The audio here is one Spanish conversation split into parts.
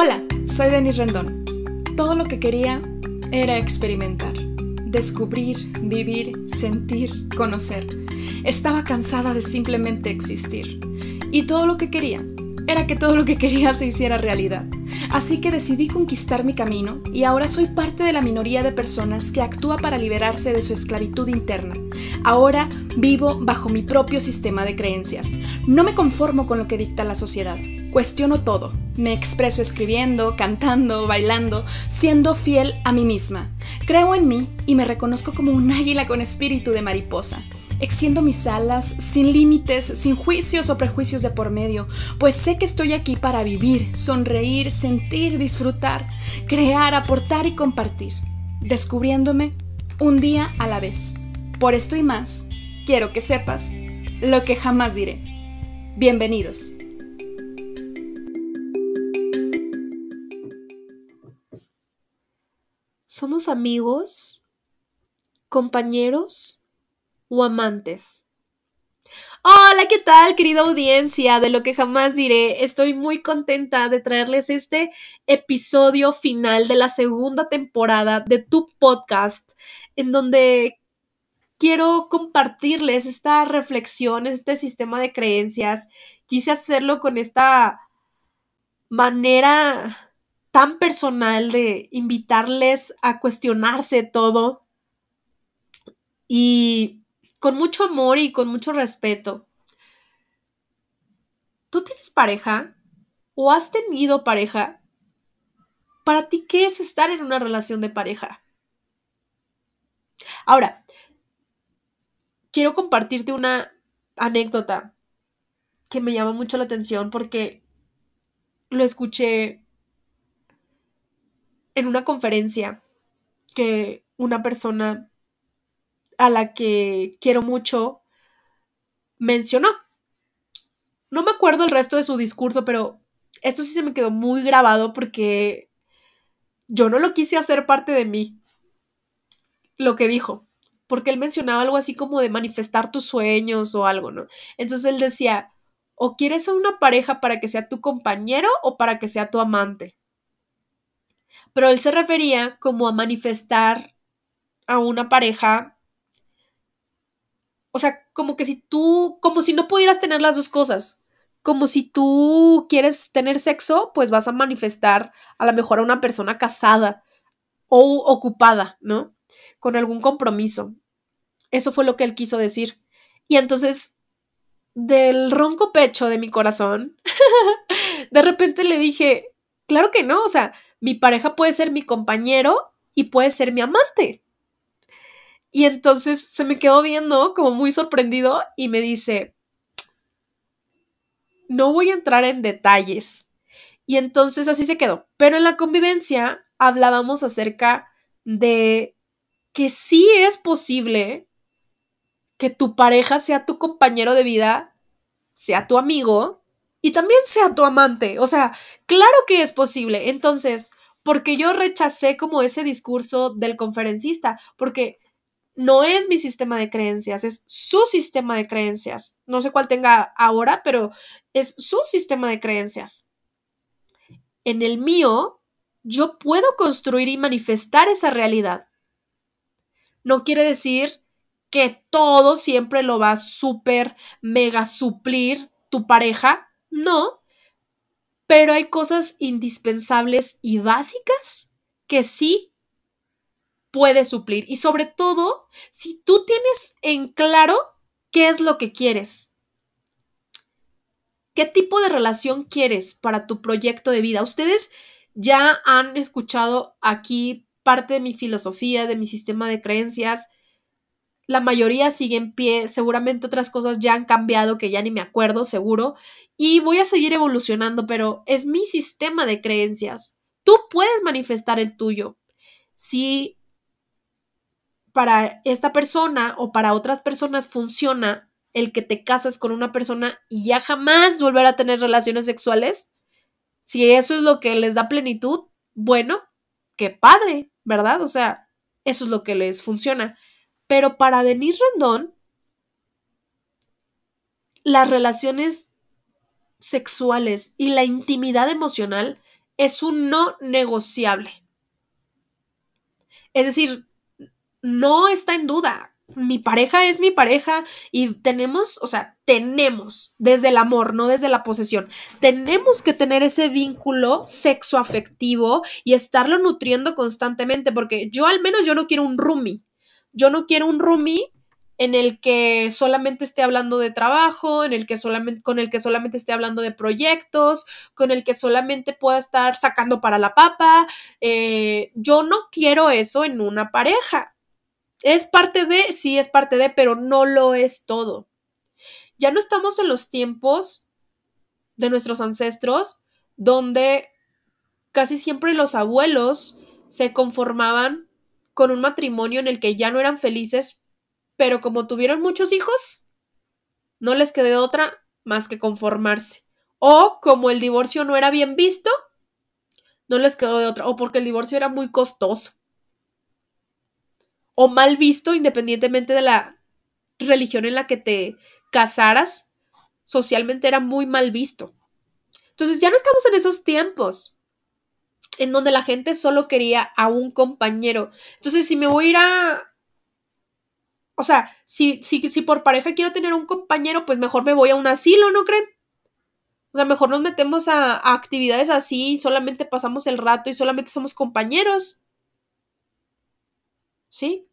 Hola, soy Denis Rendón. Todo lo que quería era experimentar, descubrir, vivir, sentir, conocer. Estaba cansada de simplemente existir. Y todo lo que quería era que todo lo que quería se hiciera realidad. Así que decidí conquistar mi camino y ahora soy parte de la minoría de personas que actúa para liberarse de su esclavitud interna. Ahora vivo bajo mi propio sistema de creencias. No me conformo con lo que dicta la sociedad. Cuestiono todo. Me expreso escribiendo, cantando, bailando, siendo fiel a mí misma. Creo en mí y me reconozco como un águila con espíritu de mariposa. Extiendo mis alas sin límites, sin juicios o prejuicios de por medio, pues sé que estoy aquí para vivir, sonreír, sentir, disfrutar, crear, aportar y compartir, descubriéndome un día a la vez. Por esto y más, quiero que sepas lo que jamás diré. Bienvenidos. ¿Somos amigos? ¿Compañeros? ¿O amantes? Hola, ¿qué tal, querida audiencia de lo que jamás diré? Estoy muy contenta de traerles este episodio final de la segunda temporada de tu podcast, en donde quiero compartirles esta reflexión, este sistema de creencias. Quise hacerlo con esta manera tan personal de invitarles a cuestionarse todo y con mucho amor y con mucho respeto. ¿Tú tienes pareja o has tenido pareja? Para ti, ¿qué es estar en una relación de pareja? Ahora, quiero compartirte una anécdota que me llama mucho la atención porque lo escuché en una conferencia que una persona a la que quiero mucho mencionó. No me acuerdo el resto de su discurso, pero esto sí se me quedó muy grabado porque yo no lo quise hacer parte de mí. Lo que dijo. Porque él mencionaba algo así como de manifestar tus sueños o algo, ¿no? Entonces él decía, o quieres a una pareja para que sea tu compañero o para que sea tu amante pero él se refería como a manifestar a una pareja, o sea, como que si tú, como si no pudieras tener las dos cosas, como si tú quieres tener sexo, pues vas a manifestar a lo mejor a una persona casada o ocupada, ¿no? Con algún compromiso. Eso fue lo que él quiso decir. Y entonces, del ronco pecho de mi corazón, de repente le dije, claro que no, o sea, mi pareja puede ser mi compañero y puede ser mi amante. Y entonces se me quedó viendo como muy sorprendido y me dice, no voy a entrar en detalles. Y entonces así se quedó. Pero en la convivencia hablábamos acerca de que sí es posible que tu pareja sea tu compañero de vida, sea tu amigo y también sea tu amante. O sea, claro que es posible. Entonces, porque yo rechacé como ese discurso del conferencista, porque no es mi sistema de creencias, es su sistema de creencias. No sé cuál tenga ahora, pero es su sistema de creencias. En el mío, yo puedo construir y manifestar esa realidad. No quiere decir que todo siempre lo va a súper, mega suplir tu pareja, no, pero hay cosas indispensables y básicas que sí puede suplir. Y sobre todo, si tú tienes en claro qué es lo que quieres. ¿Qué tipo de relación quieres para tu proyecto de vida? Ustedes ya han escuchado aquí parte de mi filosofía, de mi sistema de creencias. La mayoría sigue en pie, seguramente otras cosas ya han cambiado que ya ni me acuerdo, seguro y voy a seguir evolucionando, pero es mi sistema de creencias. Tú puedes manifestar el tuyo. Si para esta persona o para otras personas funciona el que te casas con una persona y ya jamás volver a tener relaciones sexuales, si eso es lo que les da plenitud, bueno, qué padre, ¿verdad? O sea, eso es lo que les funciona. Pero para Denis Rendón, las relaciones sexuales y la intimidad emocional es un no negociable. Es decir, no está en duda. Mi pareja es mi pareja y tenemos, o sea, tenemos desde el amor, no desde la posesión, tenemos que tener ese vínculo sexoafectivo y estarlo nutriendo constantemente, porque yo al menos yo no quiero un roomie. Yo no quiero un roomie en el que solamente esté hablando de trabajo, en el que solamente, con el que solamente esté hablando de proyectos, con el que solamente pueda estar sacando para la papa. Eh, yo no quiero eso en una pareja. Es parte de, sí es parte de, pero no lo es todo. Ya no estamos en los tiempos de nuestros ancestros donde casi siempre los abuelos se conformaban con un matrimonio en el que ya no eran felices pero como tuvieron muchos hijos, no les quedó otra más que conformarse. O como el divorcio no era bien visto, no les quedó de otra. O porque el divorcio era muy costoso. O mal visto, independientemente de la religión en la que te casaras, socialmente era muy mal visto. Entonces ya no estamos en esos tiempos en donde la gente solo quería a un compañero. Entonces, si me voy a ir a, o sea, si, si, si por pareja quiero tener un compañero, pues mejor me voy a un asilo, ¿no creen? O sea, mejor nos metemos a, a actividades así y solamente pasamos el rato y solamente somos compañeros. ¿Sí?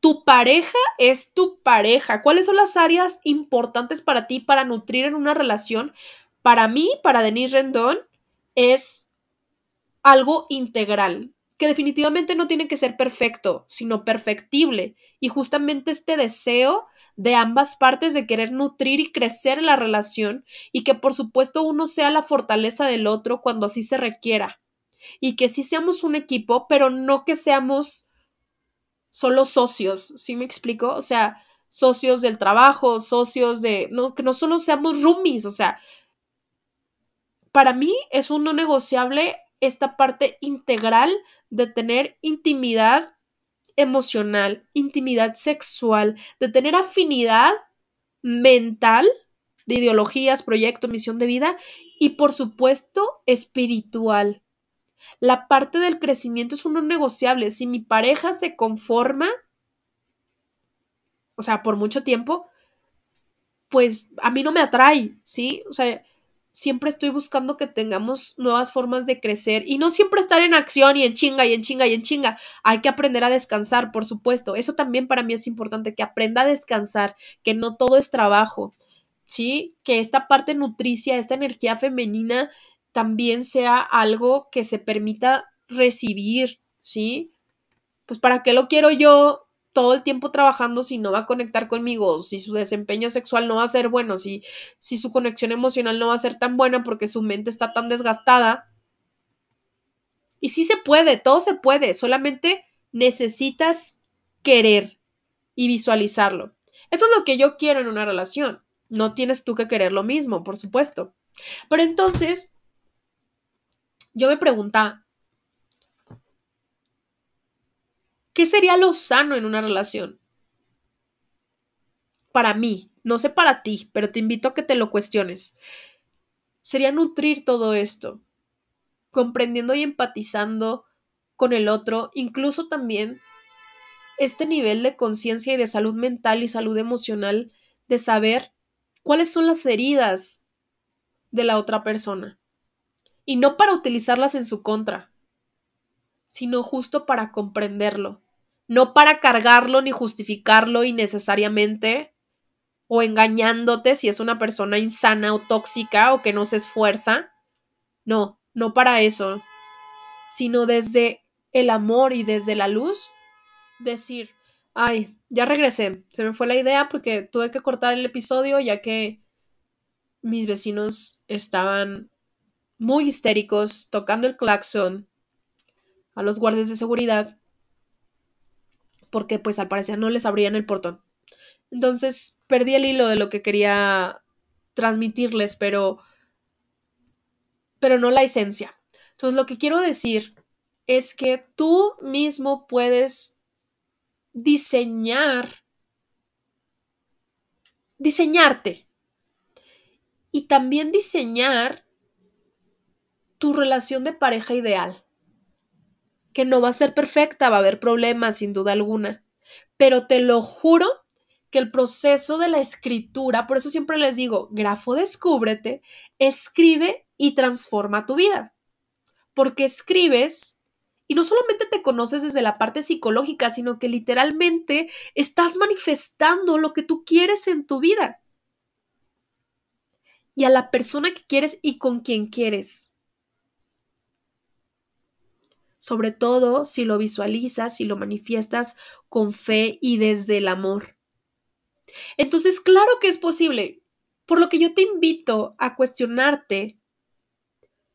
Tu pareja es tu pareja. ¿Cuáles son las áreas importantes para ti para nutrir en una relación? Para mí, para Denise Rendón, es algo integral que definitivamente no tiene que ser perfecto, sino perfectible. Y justamente este deseo de ambas partes de querer nutrir y crecer la relación y que por supuesto uno sea la fortaleza del otro cuando así se requiera. Y que sí seamos un equipo, pero no que seamos solo socios, ¿sí me explico? O sea, socios del trabajo, socios de, no, que no solo seamos roomies, o sea, para mí es un no negociable esta parte integral de tener intimidad emocional, intimidad sexual, de tener afinidad mental de ideologías, proyecto, misión de vida y por supuesto espiritual. La parte del crecimiento es uno negociable. Si mi pareja se conforma, o sea, por mucho tiempo, pues a mí no me atrae, ¿sí? O sea, siempre estoy buscando que tengamos nuevas formas de crecer y no siempre estar en acción y en chinga y en chinga y en chinga. Hay que aprender a descansar, por supuesto. Eso también para mí es importante, que aprenda a descansar, que no todo es trabajo, ¿sí? Que esta parte nutricia, esta energía femenina también sea algo que se permita recibir, ¿sí? Pues para qué lo quiero yo todo el tiempo trabajando si no va a conectar conmigo, si su desempeño sexual no va a ser bueno, si, si su conexión emocional no va a ser tan buena porque su mente está tan desgastada. Y sí se puede, todo se puede, solamente necesitas querer y visualizarlo. Eso es lo que yo quiero en una relación. No tienes tú que querer lo mismo, por supuesto. Pero entonces, yo me preguntaba, ¿Qué sería lo sano en una relación? Para mí, no sé para ti, pero te invito a que te lo cuestiones. Sería nutrir todo esto, comprendiendo y empatizando con el otro, incluso también este nivel de conciencia y de salud mental y salud emocional, de saber cuáles son las heridas de la otra persona. Y no para utilizarlas en su contra, sino justo para comprenderlo, no para cargarlo ni justificarlo innecesariamente o engañándote si es una persona insana o tóxica o que no se esfuerza. No, no para eso, sino desde el amor y desde la luz, decir, ay, ya regresé, se me fue la idea porque tuve que cortar el episodio ya que mis vecinos estaban muy histéricos tocando el claxon a los guardias de seguridad porque pues al parecer no les abrían el portón. Entonces perdí el hilo de lo que quería transmitirles, pero pero no la esencia. Entonces lo que quiero decir es que tú mismo puedes diseñar diseñarte y también diseñar tu relación de pareja ideal. Que no va a ser perfecta, va a haber problemas sin duda alguna. Pero te lo juro que el proceso de la escritura, por eso siempre les digo, grafo descúbrete, escribe y transforma tu vida. Porque escribes y no solamente te conoces desde la parte psicológica, sino que literalmente estás manifestando lo que tú quieres en tu vida. Y a la persona que quieres y con quien quieres. Sobre todo si lo visualizas, si lo manifiestas con fe y desde el amor. Entonces, claro que es posible. Por lo que yo te invito a cuestionarte,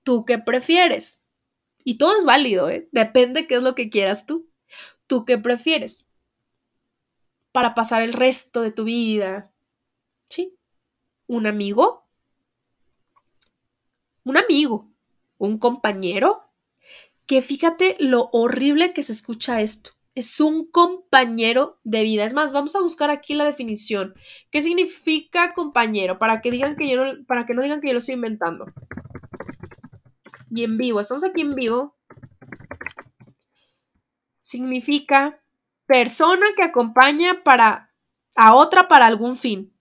¿tú qué prefieres? Y todo es válido, ¿eh? Depende qué es lo que quieras tú. ¿Tú qué prefieres? Para pasar el resto de tu vida. ¿Sí? ¿Un amigo? Un amigo. ¿Un compañero? Que fíjate lo horrible que se escucha esto. Es un compañero de vida. Es más, vamos a buscar aquí la definición. ¿Qué significa compañero? Para que digan que yo no, para que no digan que yo lo estoy inventando y en vivo. Estamos aquí en vivo. Significa persona que acompaña para a otra para algún fin.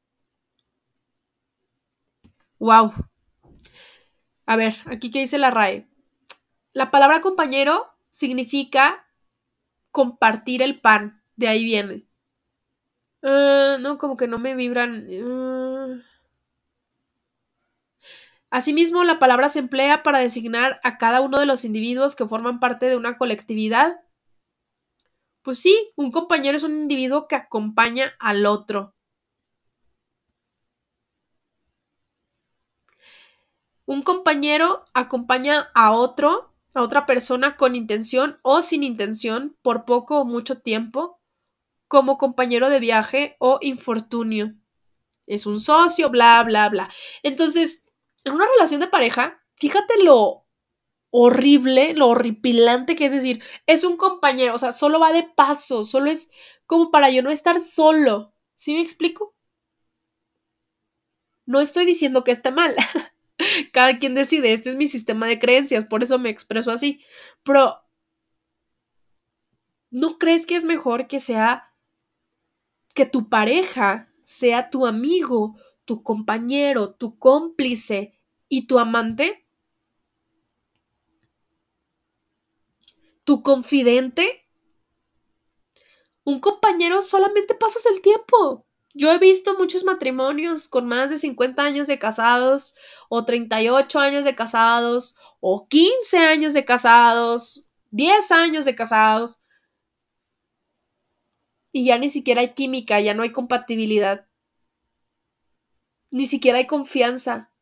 Wow. A ver, aquí qué dice la RAE. La palabra compañero significa compartir el pan. De ahí viene. Ah, no, como que no me vibran. Ah. Asimismo, la palabra se emplea para designar a cada uno de los individuos que forman parte de una colectividad. Pues sí, un compañero es un individuo que acompaña al otro. Un compañero acompaña a otro, a otra persona con intención o sin intención, por poco o mucho tiempo, como compañero de viaje o infortunio. Es un socio, bla, bla, bla. Entonces, en una relación de pareja, fíjate lo horrible, lo horripilante que es decir, es un compañero, o sea, solo va de paso, solo es como para yo no estar solo. ¿Sí me explico? No estoy diciendo que esté mal. Cada quien decide, este es mi sistema de creencias, por eso me expreso así. Pero, ¿no crees que es mejor que sea que tu pareja sea tu amigo tu compañero, tu cómplice y tu amante? ¿Tu confidente? Un compañero solamente pasas el tiempo. Yo he visto muchos matrimonios con más de 50 años de casados, o 38 años de casados, o 15 años de casados, 10 años de casados, y ya ni siquiera hay química, ya no hay compatibilidad. Ni siquiera hay confianza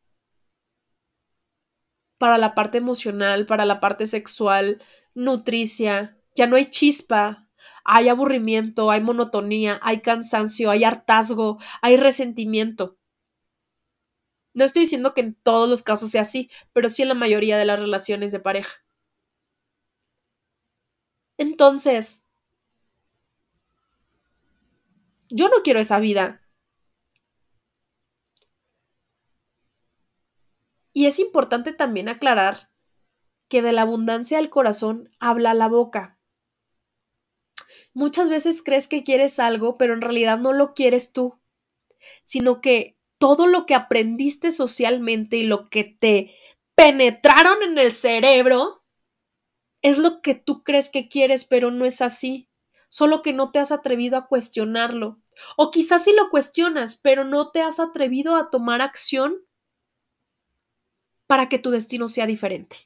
para la parte emocional, para la parte sexual, nutricia. Ya no hay chispa. Hay aburrimiento, hay monotonía, hay cansancio, hay hartazgo, hay resentimiento. No estoy diciendo que en todos los casos sea así, pero sí en la mayoría de las relaciones de pareja. Entonces, yo no quiero esa vida. Y es importante también aclarar que de la abundancia del corazón habla la boca. Muchas veces crees que quieres algo, pero en realidad no lo quieres tú, sino que todo lo que aprendiste socialmente y lo que te penetraron en el cerebro es lo que tú crees que quieres, pero no es así, solo que no te has atrevido a cuestionarlo. O quizás sí lo cuestionas, pero no te has atrevido a tomar acción para que tu destino sea diferente.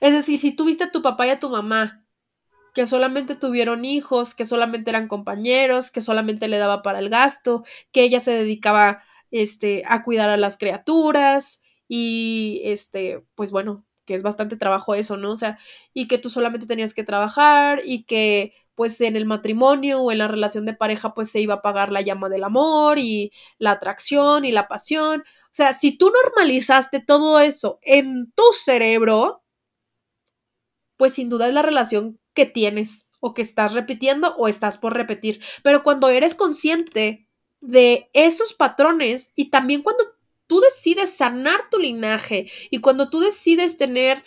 Es decir, si tuviste a tu papá y a tu mamá que solamente tuvieron hijos, que solamente eran compañeros, que solamente le daba para el gasto, que ella se dedicaba este, a cuidar a las criaturas y este, pues bueno, que es bastante trabajo eso, ¿no? O sea, y que tú solamente tenías que trabajar y que pues en el matrimonio o en la relación de pareja pues se iba a pagar la llama del amor y la atracción y la pasión. O sea, si tú normalizaste todo eso en tu cerebro, pues sin duda es la relación que tienes o que estás repitiendo o estás por repetir. Pero cuando eres consciente de esos patrones y también cuando tú decides sanar tu linaje y cuando tú decides tener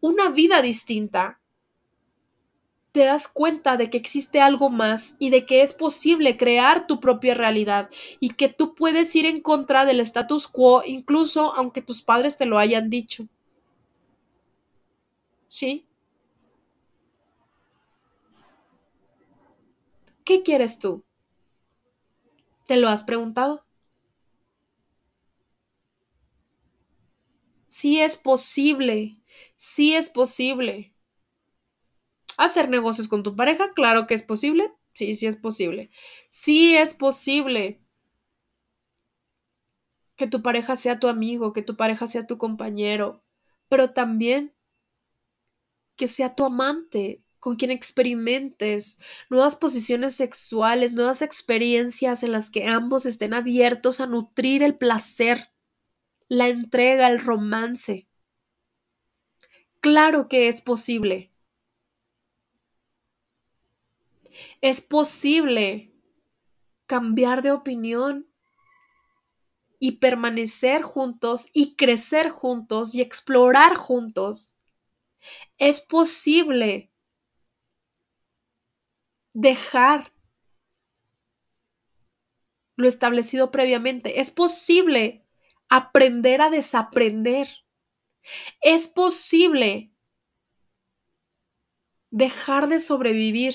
una vida distinta, te das cuenta de que existe algo más y de que es posible crear tu propia realidad y que tú puedes ir en contra del status quo incluso aunque tus padres te lo hayan dicho. ¿Sí? ¿Qué quieres tú? ¿Te lo has preguntado? Sí es posible, sí es posible. ¿Hacer negocios con tu pareja? Claro que es posible. Sí, sí es posible. Sí es posible que tu pareja sea tu amigo, que tu pareja sea tu compañero, pero también que sea tu amante, con quien experimentes nuevas posiciones sexuales, nuevas experiencias en las que ambos estén abiertos a nutrir el placer, la entrega, el romance. Claro que es posible. Es posible cambiar de opinión y permanecer juntos y crecer juntos y explorar juntos. Es posible dejar lo establecido previamente. Es posible aprender a desaprender. Es posible dejar de sobrevivir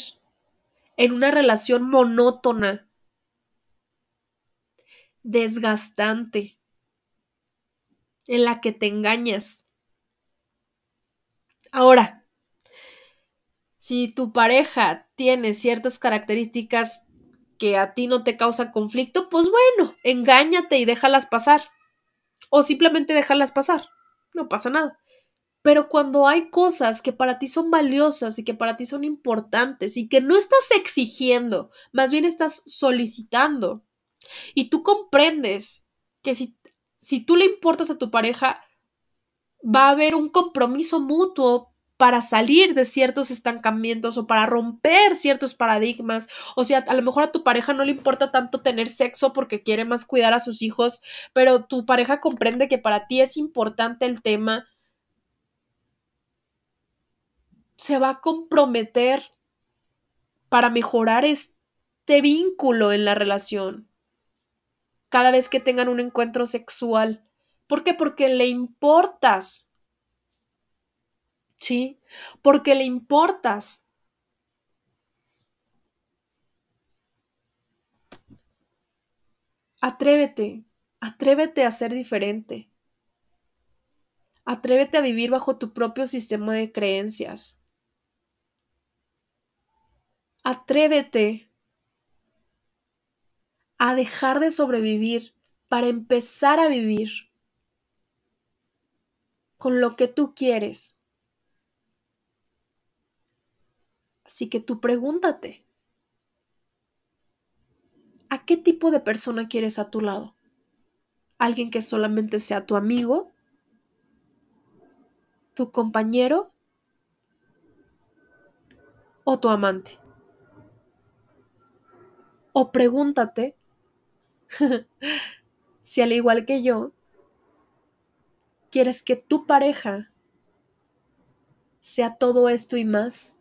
en una relación monótona, desgastante, en la que te engañas. Ahora, si tu pareja tiene ciertas características que a ti no te causan conflicto, pues bueno, engáñate y déjalas pasar. O simplemente déjalas pasar. No pasa nada. Pero cuando hay cosas que para ti son valiosas y que para ti son importantes y que no estás exigiendo, más bien estás solicitando, y tú comprendes que si, si tú le importas a tu pareja, va a haber un compromiso mutuo para salir de ciertos estancamientos o para romper ciertos paradigmas. O sea, a lo mejor a tu pareja no le importa tanto tener sexo porque quiere más cuidar a sus hijos, pero tu pareja comprende que para ti es importante el tema. Se va a comprometer para mejorar este vínculo en la relación. Cada vez que tengan un encuentro sexual. ¿Por qué? Porque le importas ¿sí? Porque le importas. Atrévete, atrévete a ser diferente. Atrévete a vivir bajo tu propio sistema de creencias. Atrévete a dejar de sobrevivir para empezar a vivir con lo que tú quieres. Así que tú pregúntate, ¿a qué tipo de persona quieres a tu lado? ¿Alguien que solamente sea tu amigo? ¿Tu compañero? ¿O tu amante? O pregúntate si al igual que yo, quieres que tu pareja sea todo esto y más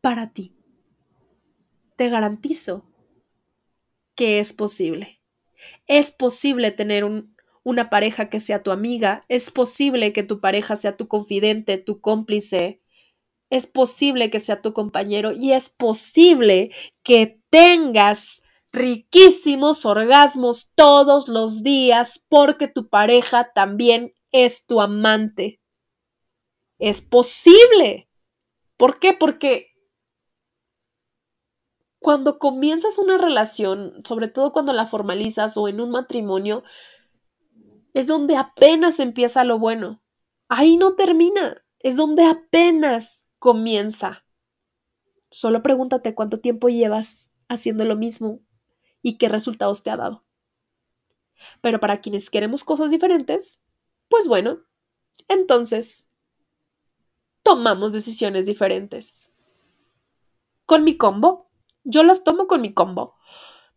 para ti. Te garantizo que es posible. Es posible tener una pareja que sea tu amiga, es posible que tu pareja sea tu confidente, tu cómplice, es posible que sea tu compañero y es posible que tengas riquísimos orgasmos todos los días porque tu pareja también es tu amante. Es posible. ¿Por qué? Porque cuando comienzas una relación, sobre todo cuando la formalizas o en un matrimonio, es donde apenas empieza lo bueno. Ahí no termina, es donde apenas comienza. Solo pregúntate cuánto tiempo llevas haciendo lo mismo y qué resultados te ha dado. Pero para quienes queremos cosas diferentes, pues bueno, entonces tomamos decisiones diferentes. Con mi combo yo las tomo con mi combo.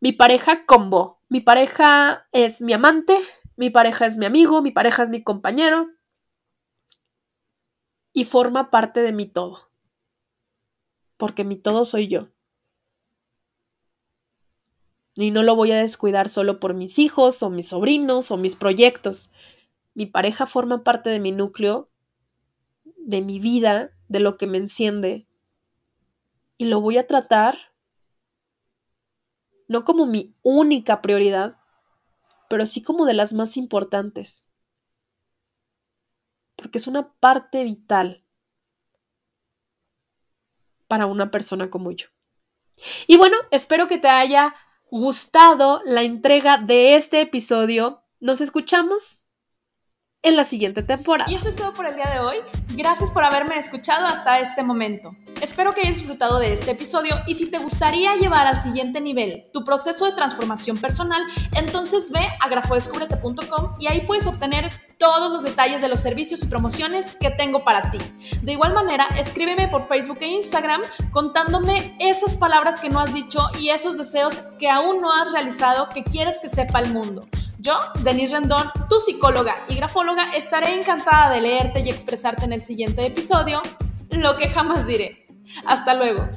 Mi pareja combo. mi pareja es mi amante, mi pareja es mi amigo, mi pareja es mi compañero y forma parte de mi todo. Porque mi todo soy yo. Y no lo voy a descuidar solo por mis hijos o mis sobrinos o mis proyectos. Mi pareja forma parte de mi núcleo, de mi vida, de lo que me enciende. Y lo voy a tratar no como mi única prioridad, pero sí como de las más importantes. Porque es una parte vital para una persona como yo. Y bueno, espero que te haya gustado la entrega de este episodio. Nos escuchamos en la siguiente temporada. Y eso es todo por el día de hoy. Gracias por haberme escuchado hasta este momento. Espero que hayas disfrutado de este episodio y si te gustaría llevar al siguiente nivel tu proceso de transformación personal, entonces ve a grafodescubrete.com y ahí puedes obtener todos los detalles de los servicios y promociones que tengo para ti. De igual manera, escríbeme por Facebook e Instagram contándome esas palabras que no has dicho y esos deseos que aún no has realizado que quieres que sepa el mundo. Yo, Denise Rendón, tu psicóloga y grafóloga, estaré encantada de leerte y expresarte en el siguiente episodio lo que jamás diré. Hasta luego.